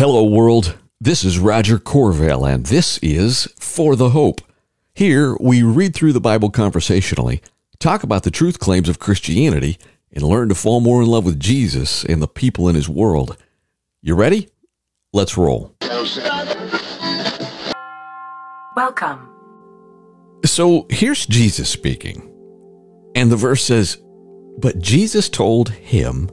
Hello, world. This is Roger Corvell, and this is For the Hope. Here, we read through the Bible conversationally, talk about the truth claims of Christianity, and learn to fall more in love with Jesus and the people in his world. You ready? Let's roll. Welcome. So here's Jesus speaking. And the verse says, But Jesus told him,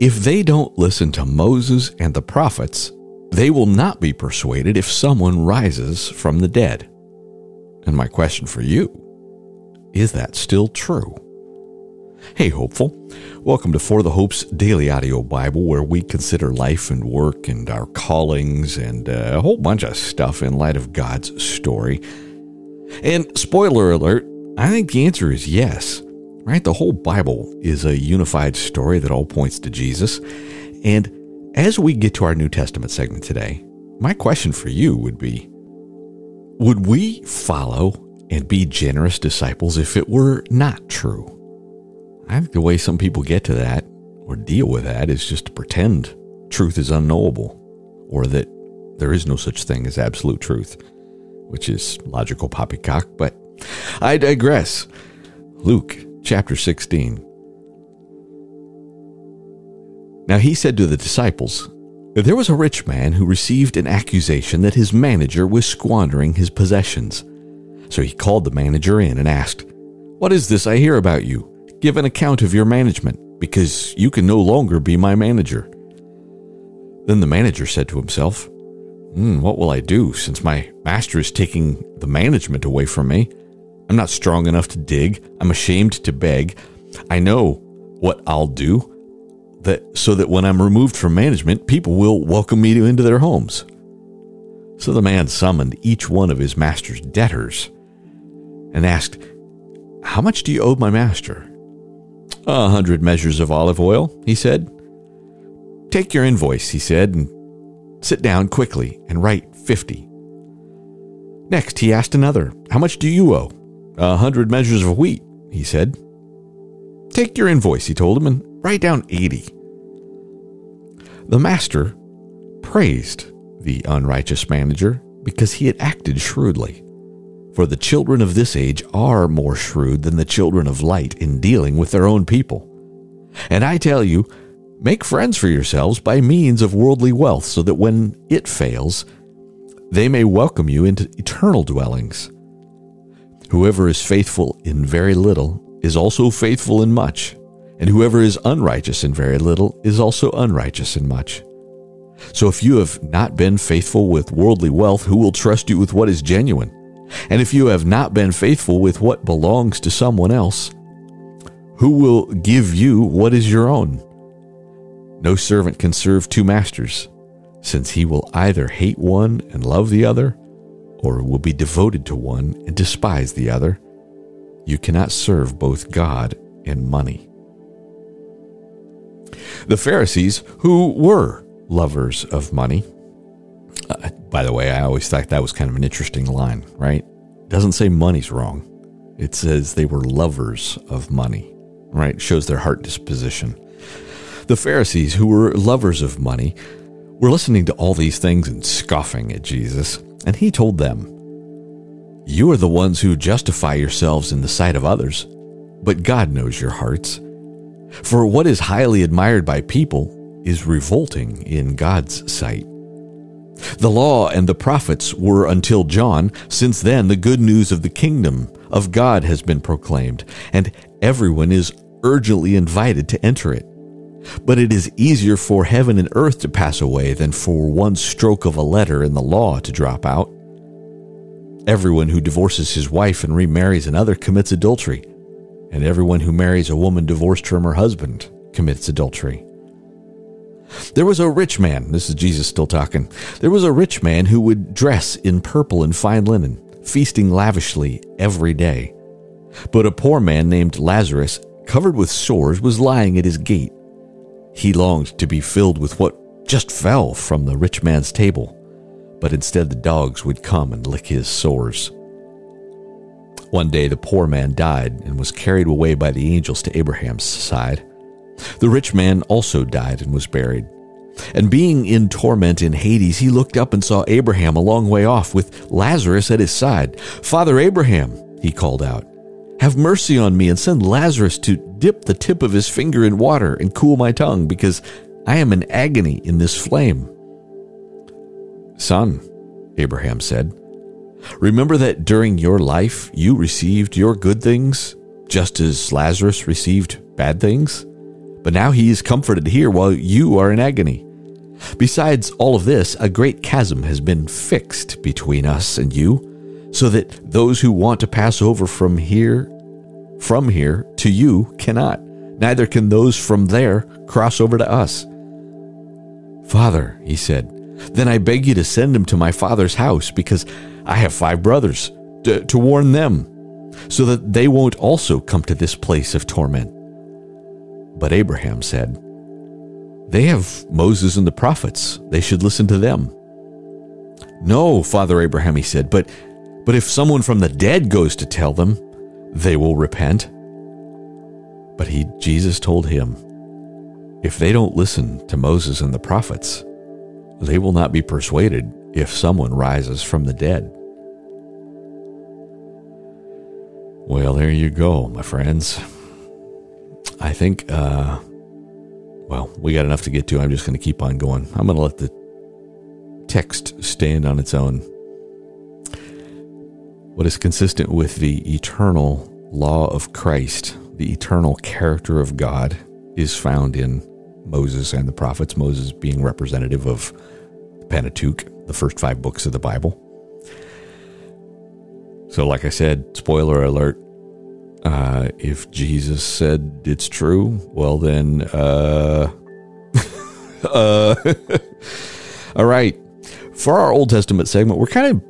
If they don't listen to Moses and the prophets, they will not be persuaded if someone rises from the dead. And my question for you is that still true? Hey, hopeful. Welcome to For the Hope's daily audio Bible, where we consider life and work and our callings and uh, a whole bunch of stuff in light of God's story. And spoiler alert, I think the answer is yes. Right? The whole Bible is a unified story that all points to Jesus. And as we get to our New Testament segment today, my question for you would be Would we follow and be generous disciples if it were not true? I think the way some people get to that or deal with that is just to pretend truth is unknowable or that there is no such thing as absolute truth, which is logical poppycock, but I digress. Luke chapter 16. Now he said to the disciples, There was a rich man who received an accusation that his manager was squandering his possessions. So he called the manager in and asked, What is this I hear about you? Give an account of your management, because you can no longer be my manager. Then the manager said to himself, hmm, What will I do since my master is taking the management away from me? I'm not strong enough to dig. I'm ashamed to beg. I know what I'll do that so that when I'm removed from management, people will welcome me into their homes. So the man summoned each one of his master's debtors and asked, How much do you owe my master? A hundred measures of olive oil, he said. Take your invoice, he said, and sit down quickly and write fifty. Next, he asked another, How much do you owe? A hundred measures of wheat, he said. Take your invoice, he told him, and write down eighty. The master praised the unrighteous manager because he had acted shrewdly. For the children of this age are more shrewd than the children of light in dealing with their own people. And I tell you, make friends for yourselves by means of worldly wealth, so that when it fails, they may welcome you into eternal dwellings. Whoever is faithful in very little is also faithful in much, and whoever is unrighteous in very little is also unrighteous in much. So if you have not been faithful with worldly wealth, who will trust you with what is genuine? And if you have not been faithful with what belongs to someone else, who will give you what is your own? No servant can serve two masters, since he will either hate one and love the other, or will be devoted to one and despise the other. You cannot serve both God and money. The Pharisees, who were lovers of money, uh, by the way, I always thought that was kind of an interesting line, right? It doesn't say money's wrong. It says they were lovers of money, right? shows their heart disposition. The Pharisees, who were lovers of money, were listening to all these things and scoffing at Jesus, and he told them, You are the ones who justify yourselves in the sight of others, but God knows your hearts. For what is highly admired by people is revolting in God's sight. The law and the prophets were until John. Since then, the good news of the kingdom of God has been proclaimed, and everyone is urgently invited to enter it. But it is easier for heaven and earth to pass away than for one stroke of a letter in the law to drop out. Everyone who divorces his wife and remarries another commits adultery, and everyone who marries a woman divorced from her husband commits adultery. There was a rich man, this is Jesus still talking. There was a rich man who would dress in purple and fine linen, feasting lavishly every day. But a poor man named Lazarus, covered with sores, was lying at his gate. He longed to be filled with what just fell from the rich man's table, but instead the dogs would come and lick his sores. One day the poor man died and was carried away by the angels to Abraham's side. The rich man also died and was buried. And being in torment in Hades, he looked up and saw Abraham a long way off with Lazarus at his side. Father Abraham, he called out, have mercy on me and send Lazarus to dip the tip of his finger in water and cool my tongue, because I am in agony in this flame. Son, Abraham said, remember that during your life you received your good things, just as Lazarus received bad things? But now he is comforted here while you are in agony. Besides all of this, a great chasm has been fixed between us and you so that those who want to pass over from here from here to you cannot. Neither can those from there cross over to us. Father he said then i beg you to send him to my father's house because i have five brothers to, to warn them so that they won't also come to this place of torment. But abraham said they have moses and the prophets. They should listen to them. No father abraham he said but but if someone from the dead goes to tell them, they will repent. But he, Jesus told him, if they don't listen to Moses and the prophets, they will not be persuaded if someone rises from the dead. Well, there you go, my friends. I think, uh, well, we got enough to get to. I'm just going to keep on going. I'm going to let the text stand on its own. What is consistent with the eternal law of Christ, the eternal character of God, is found in Moses and the prophets, Moses being representative of the Pentateuch, the first five books of the Bible. So, like I said, spoiler alert uh, if Jesus said it's true, well, then, uh, uh, all right. For our Old Testament segment, we're kind of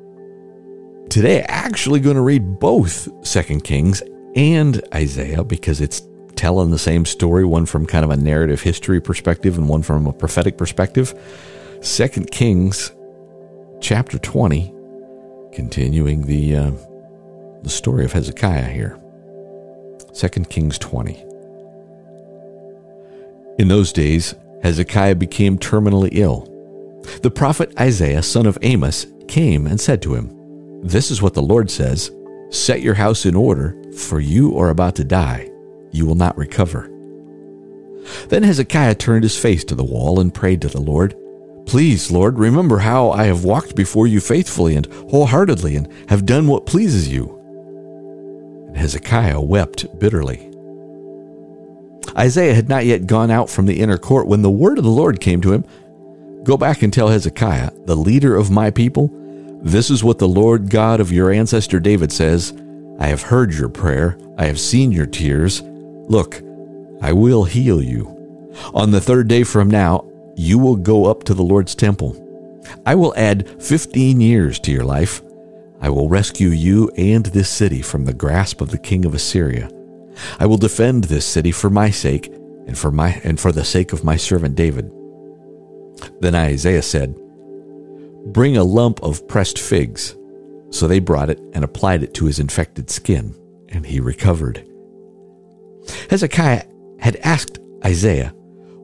today actually going to read both Second Kings and Isaiah because it's telling the same story, one from kind of a narrative history perspective and one from a prophetic perspective. Second Kings chapter 20 continuing the uh, the story of Hezekiah here. Second Kings 20. In those days, Hezekiah became terminally ill. The prophet Isaiah, son of Amos, came and said to him, this is what the Lord says Set your house in order, for you are about to die. You will not recover. Then Hezekiah turned his face to the wall and prayed to the Lord. Please, Lord, remember how I have walked before you faithfully and wholeheartedly and have done what pleases you. And Hezekiah wept bitterly. Isaiah had not yet gone out from the inner court when the word of the Lord came to him Go back and tell Hezekiah, the leader of my people, this is what the Lord God of your ancestor David says I have heard your prayer, I have seen your tears. Look, I will heal you. On the third day from now, you will go up to the Lord's temple. I will add 15 years to your life. I will rescue you and this city from the grasp of the king of Assyria. I will defend this city for my sake and for my and for the sake of my servant David. Then Isaiah said, Bring a lump of pressed figs. So they brought it and applied it to his infected skin, and he recovered. Hezekiah had asked Isaiah,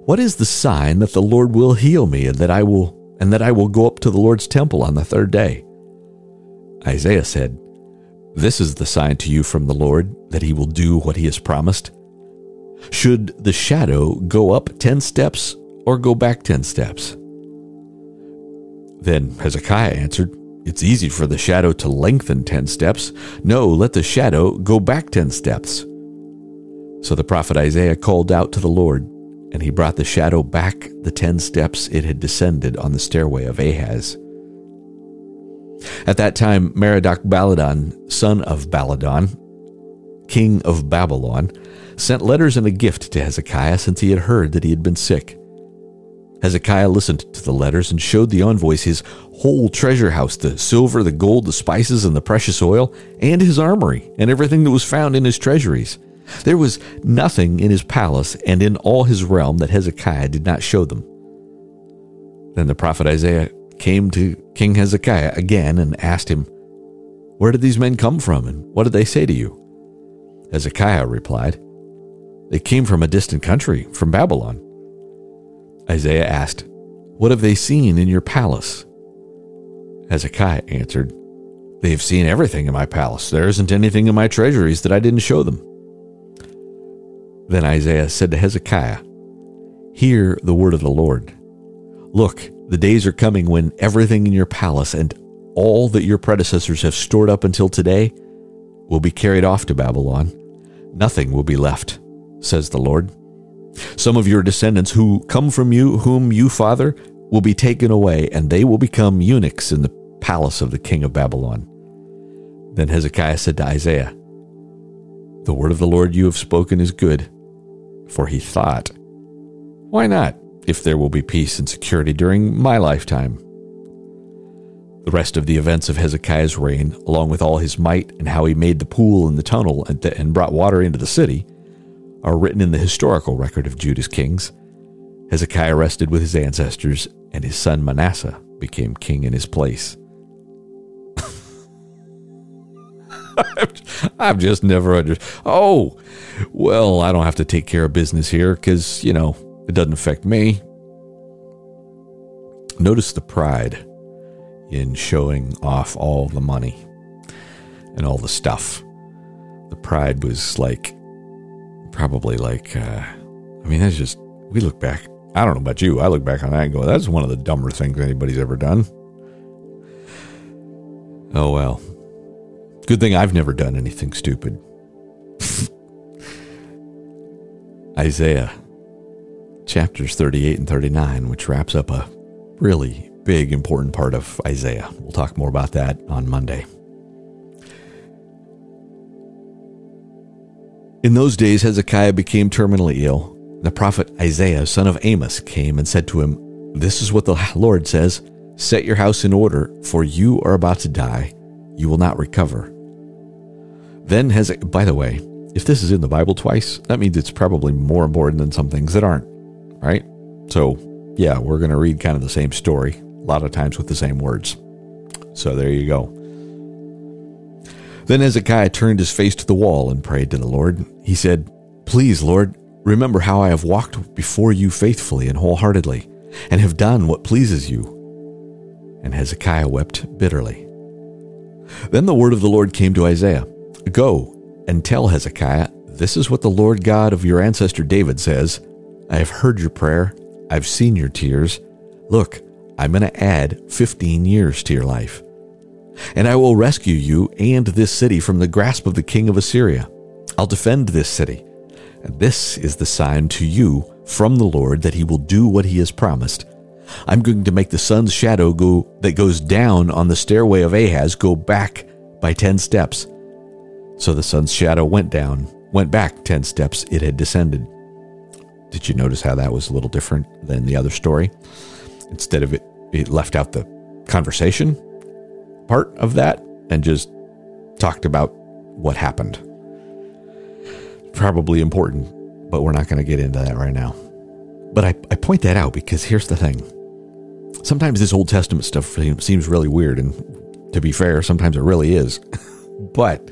What is the sign that the Lord will heal me and that I will and that I will go up to the Lord's temple on the third day? Isaiah said, This is the sign to you from the Lord that he will do what he has promised. Should the shadow go up ten steps or go back ten steps? Then Hezekiah answered, It's easy for the shadow to lengthen ten steps. No, let the shadow go back ten steps. So the prophet Isaiah called out to the Lord, and he brought the shadow back the ten steps it had descended on the stairway of Ahaz. At that time, Merodach Baladan, son of Baladan, king of Babylon, sent letters and a gift to Hezekiah since he had heard that he had been sick. Hezekiah listened to the letters and showed the envoys his whole treasure house the silver, the gold, the spices, and the precious oil, and his armory, and everything that was found in his treasuries. There was nothing in his palace and in all his realm that Hezekiah did not show them. Then the prophet Isaiah came to King Hezekiah again and asked him, Where did these men come from, and what did they say to you? Hezekiah replied, They came from a distant country, from Babylon. Isaiah asked, What have they seen in your palace? Hezekiah answered, They have seen everything in my palace. There isn't anything in my treasuries that I didn't show them. Then Isaiah said to Hezekiah, Hear the word of the Lord. Look, the days are coming when everything in your palace and all that your predecessors have stored up until today will be carried off to Babylon. Nothing will be left, says the Lord. Some of your descendants who come from you, whom you father, will be taken away, and they will become eunuchs in the palace of the king of Babylon. Then Hezekiah said to Isaiah, The word of the Lord you have spoken is good. For he thought, Why not, if there will be peace and security during my lifetime? The rest of the events of Hezekiah's reign, along with all his might and how he made the pool and the tunnel and, brought water into the city, are written in the historical record of Judah's kings. Hezekiah rested with his ancestors, and his son Manasseh became king in his place. I've just never understood. Oh, well, I don't have to take care of business here because, you know, it doesn't affect me. Notice the pride in showing off all the money and all the stuff. The pride was like, probably like, uh, I mean, that's just, we look back. I don't know about you. I look back on that and go, that's one of the dumber things anybody's ever done. Oh, well. Good thing I've never done anything stupid. Isaiah chapters 38 and 39, which wraps up a really big, important part of Isaiah. We'll talk more about that on Monday. In those days, Hezekiah became terminally ill. The prophet Isaiah, son of Amos, came and said to him, This is what the Lord says Set your house in order, for you are about to die. You will not recover. Then Hezekiah, by the way, if this is in the Bible twice, that means it's probably more important than some things that aren't, right? So, yeah, we're going to read kind of the same story a lot of times with the same words. So there you go. Then Hezekiah turned his face to the wall and prayed to the Lord. He said, Please, Lord, remember how I have walked before you faithfully and wholeheartedly, and have done what pleases you. And Hezekiah wept bitterly. Then the word of the Lord came to Isaiah Go and tell Hezekiah, This is what the Lord God of your ancestor David says I have heard your prayer, I've seen your tears. Look, I'm going to add 15 years to your life. And I will rescue you and this city from the grasp of the king of Assyria. I'll defend this city. And this is the sign to you from the Lord that he will do what he has promised. I'm going to make the sun's shadow go that goes down on the stairway of Ahaz go back by 10 steps. So the sun's shadow went down, went back 10 steps it had descended. Did you notice how that was a little different than the other story? Instead of it, it left out the conversation part of that and just talked about what happened. Probably important, but we're not going to get into that right now. But I, I point that out because here's the thing. Sometimes this Old Testament stuff seems really weird, and to be fair, sometimes it really is. but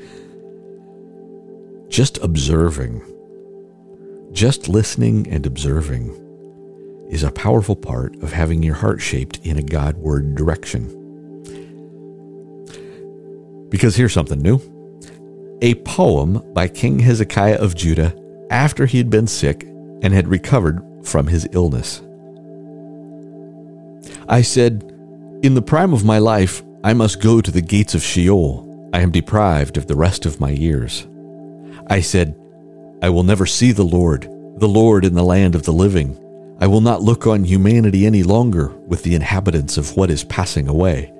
just observing, just listening and observing is a powerful part of having your heart shaped in a God word direction. Because here's something new a poem by King Hezekiah of Judah after he had been sick and had recovered from his illness. I said, In the prime of my life, I must go to the gates of Sheol. I am deprived of the rest of my years. I said, I will never see the Lord, the Lord in the land of the living. I will not look on humanity any longer with the inhabitants of what is passing away.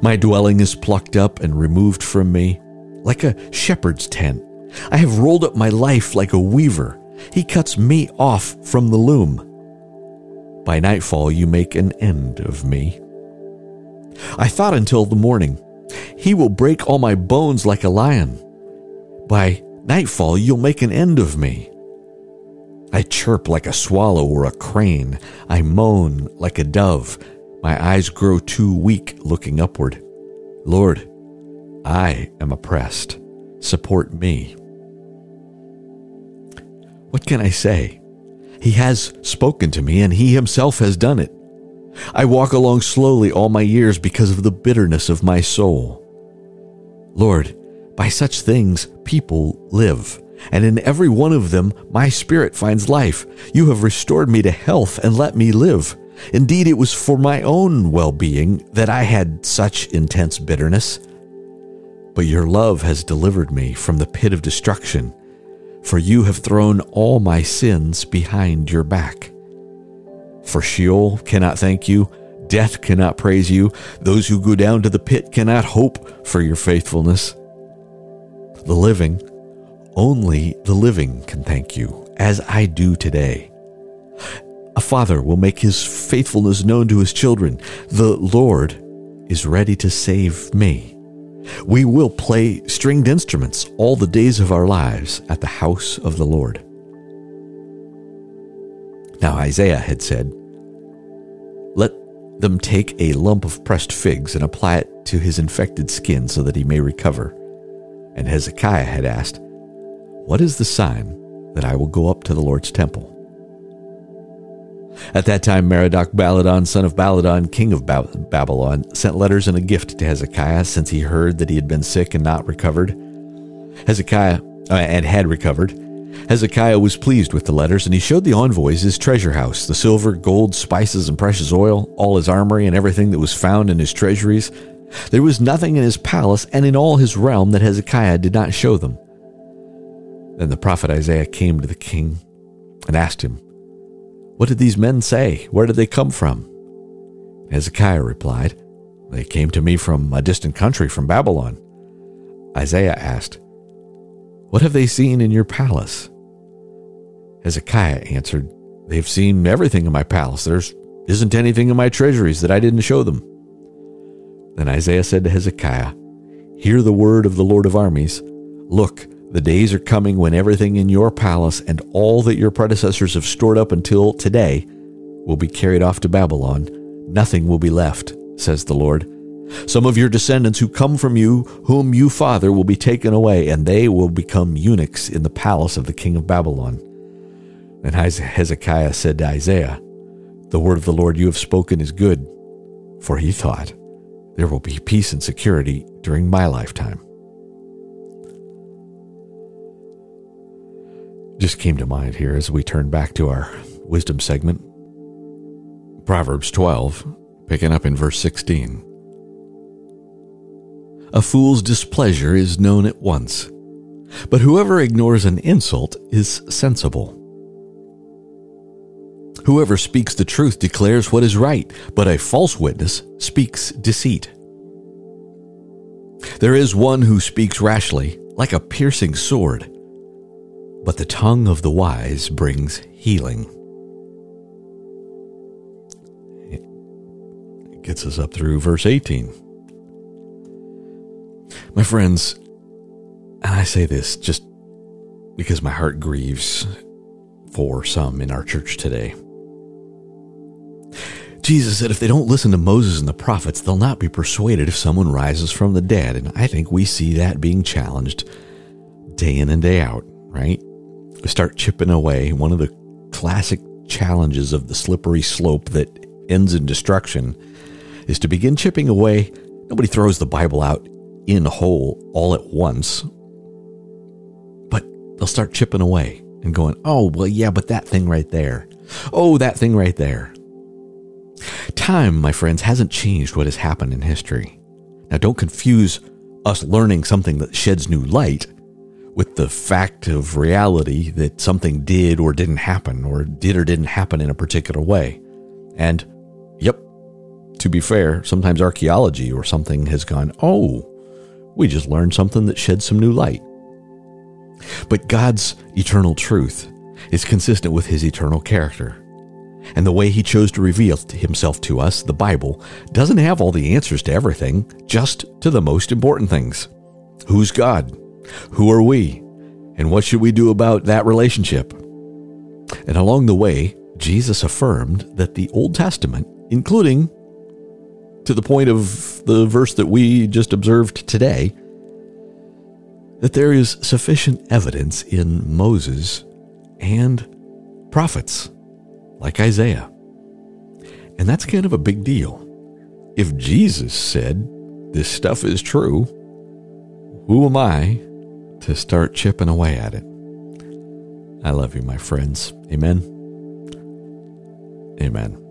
My dwelling is plucked up and removed from me, like a shepherd's tent. I have rolled up my life like a weaver. He cuts me off from the loom. By nightfall, you make an end of me. I thought until the morning, He will break all my bones like a lion. By nightfall, you'll make an end of me. I chirp like a swallow or a crane. I moan like a dove. My eyes grow too weak looking upward. Lord, I am oppressed. Support me. What can I say? He has spoken to me, and He Himself has done it. I walk along slowly all my years because of the bitterness of my soul. Lord, by such things people live, and in every one of them my spirit finds life. You have restored me to health and let me live. Indeed, it was for my own well being that I had such intense bitterness. But your love has delivered me from the pit of destruction, for you have thrown all my sins behind your back. For Sheol cannot thank you, death cannot praise you, those who go down to the pit cannot hope for your faithfulness. The living, only the living can thank you, as I do today. A father will make his faithfulness known to his children. The Lord is ready to save me. We will play stringed instruments all the days of our lives at the house of the Lord. Now Isaiah had said, Let them take a lump of pressed figs and apply it to his infected skin so that he may recover. And Hezekiah had asked, What is the sign that I will go up to the Lord's temple? At that time, Merodach Baladan, son of Baladan, king of Babylon, sent letters and a gift to Hezekiah since he heard that he had been sick and not recovered. Hezekiah uh, and had recovered. Hezekiah was pleased with the letters, and he showed the envoys his treasure house, the silver, gold, spices, and precious oil, all his armory, and everything that was found in his treasuries. There was nothing in his palace and in all his realm that Hezekiah did not show them. Then the prophet Isaiah came to the king and asked him, what did these men say? Where did they come from? Hezekiah replied, They came to me from a distant country, from Babylon. Isaiah asked, What have they seen in your palace? Hezekiah answered, They've seen everything in my palace. There isn't anything in my treasuries that I didn't show them. Then Isaiah said to Hezekiah, Hear the word of the Lord of armies. Look, the days are coming when everything in your palace and all that your predecessors have stored up until today will be carried off to Babylon. Nothing will be left, says the Lord. Some of your descendants who come from you, whom you father, will be taken away, and they will become eunuchs in the palace of the king of Babylon. And Hezekiah said to Isaiah, The word of the Lord you have spoken is good, for he thought, There will be peace and security during my lifetime. Just came to mind here as we turn back to our wisdom segment. Proverbs 12, picking up in verse 16. A fool's displeasure is known at once, but whoever ignores an insult is sensible. Whoever speaks the truth declares what is right, but a false witness speaks deceit. There is one who speaks rashly, like a piercing sword but the tongue of the wise brings healing. It gets us up through verse 18. My friends, and I say this just because my heart grieves for some in our church today. Jesus said if they don't listen to Moses and the prophets, they'll not be persuaded if someone rises from the dead. And I think we see that being challenged day in and day out, right? Start chipping away. One of the classic challenges of the slippery slope that ends in destruction is to begin chipping away. Nobody throws the Bible out in whole all at once, but they'll start chipping away and going, oh, well, yeah, but that thing right there. Oh, that thing right there. Time, my friends, hasn't changed what has happened in history. Now, don't confuse us learning something that sheds new light with the fact of reality that something did or didn't happen, or did or didn't happen in a particular way. And, yep, to be fair, sometimes archaeology or something has gone, oh, we just learned something that sheds some new light. But God's eternal truth is consistent with his eternal character. And the way he chose to reveal himself to us, the Bible, doesn't have all the answers to everything, just to the most important things. Who's God? Who are we? And what should we do about that relationship? And along the way, Jesus affirmed that the Old Testament, including to the point of the verse that we just observed today, that there is sufficient evidence in Moses and prophets like Isaiah. And that's kind of a big deal. If Jesus said this stuff is true, who am I to start chipping away at it? I love you, my friends. Amen. Amen.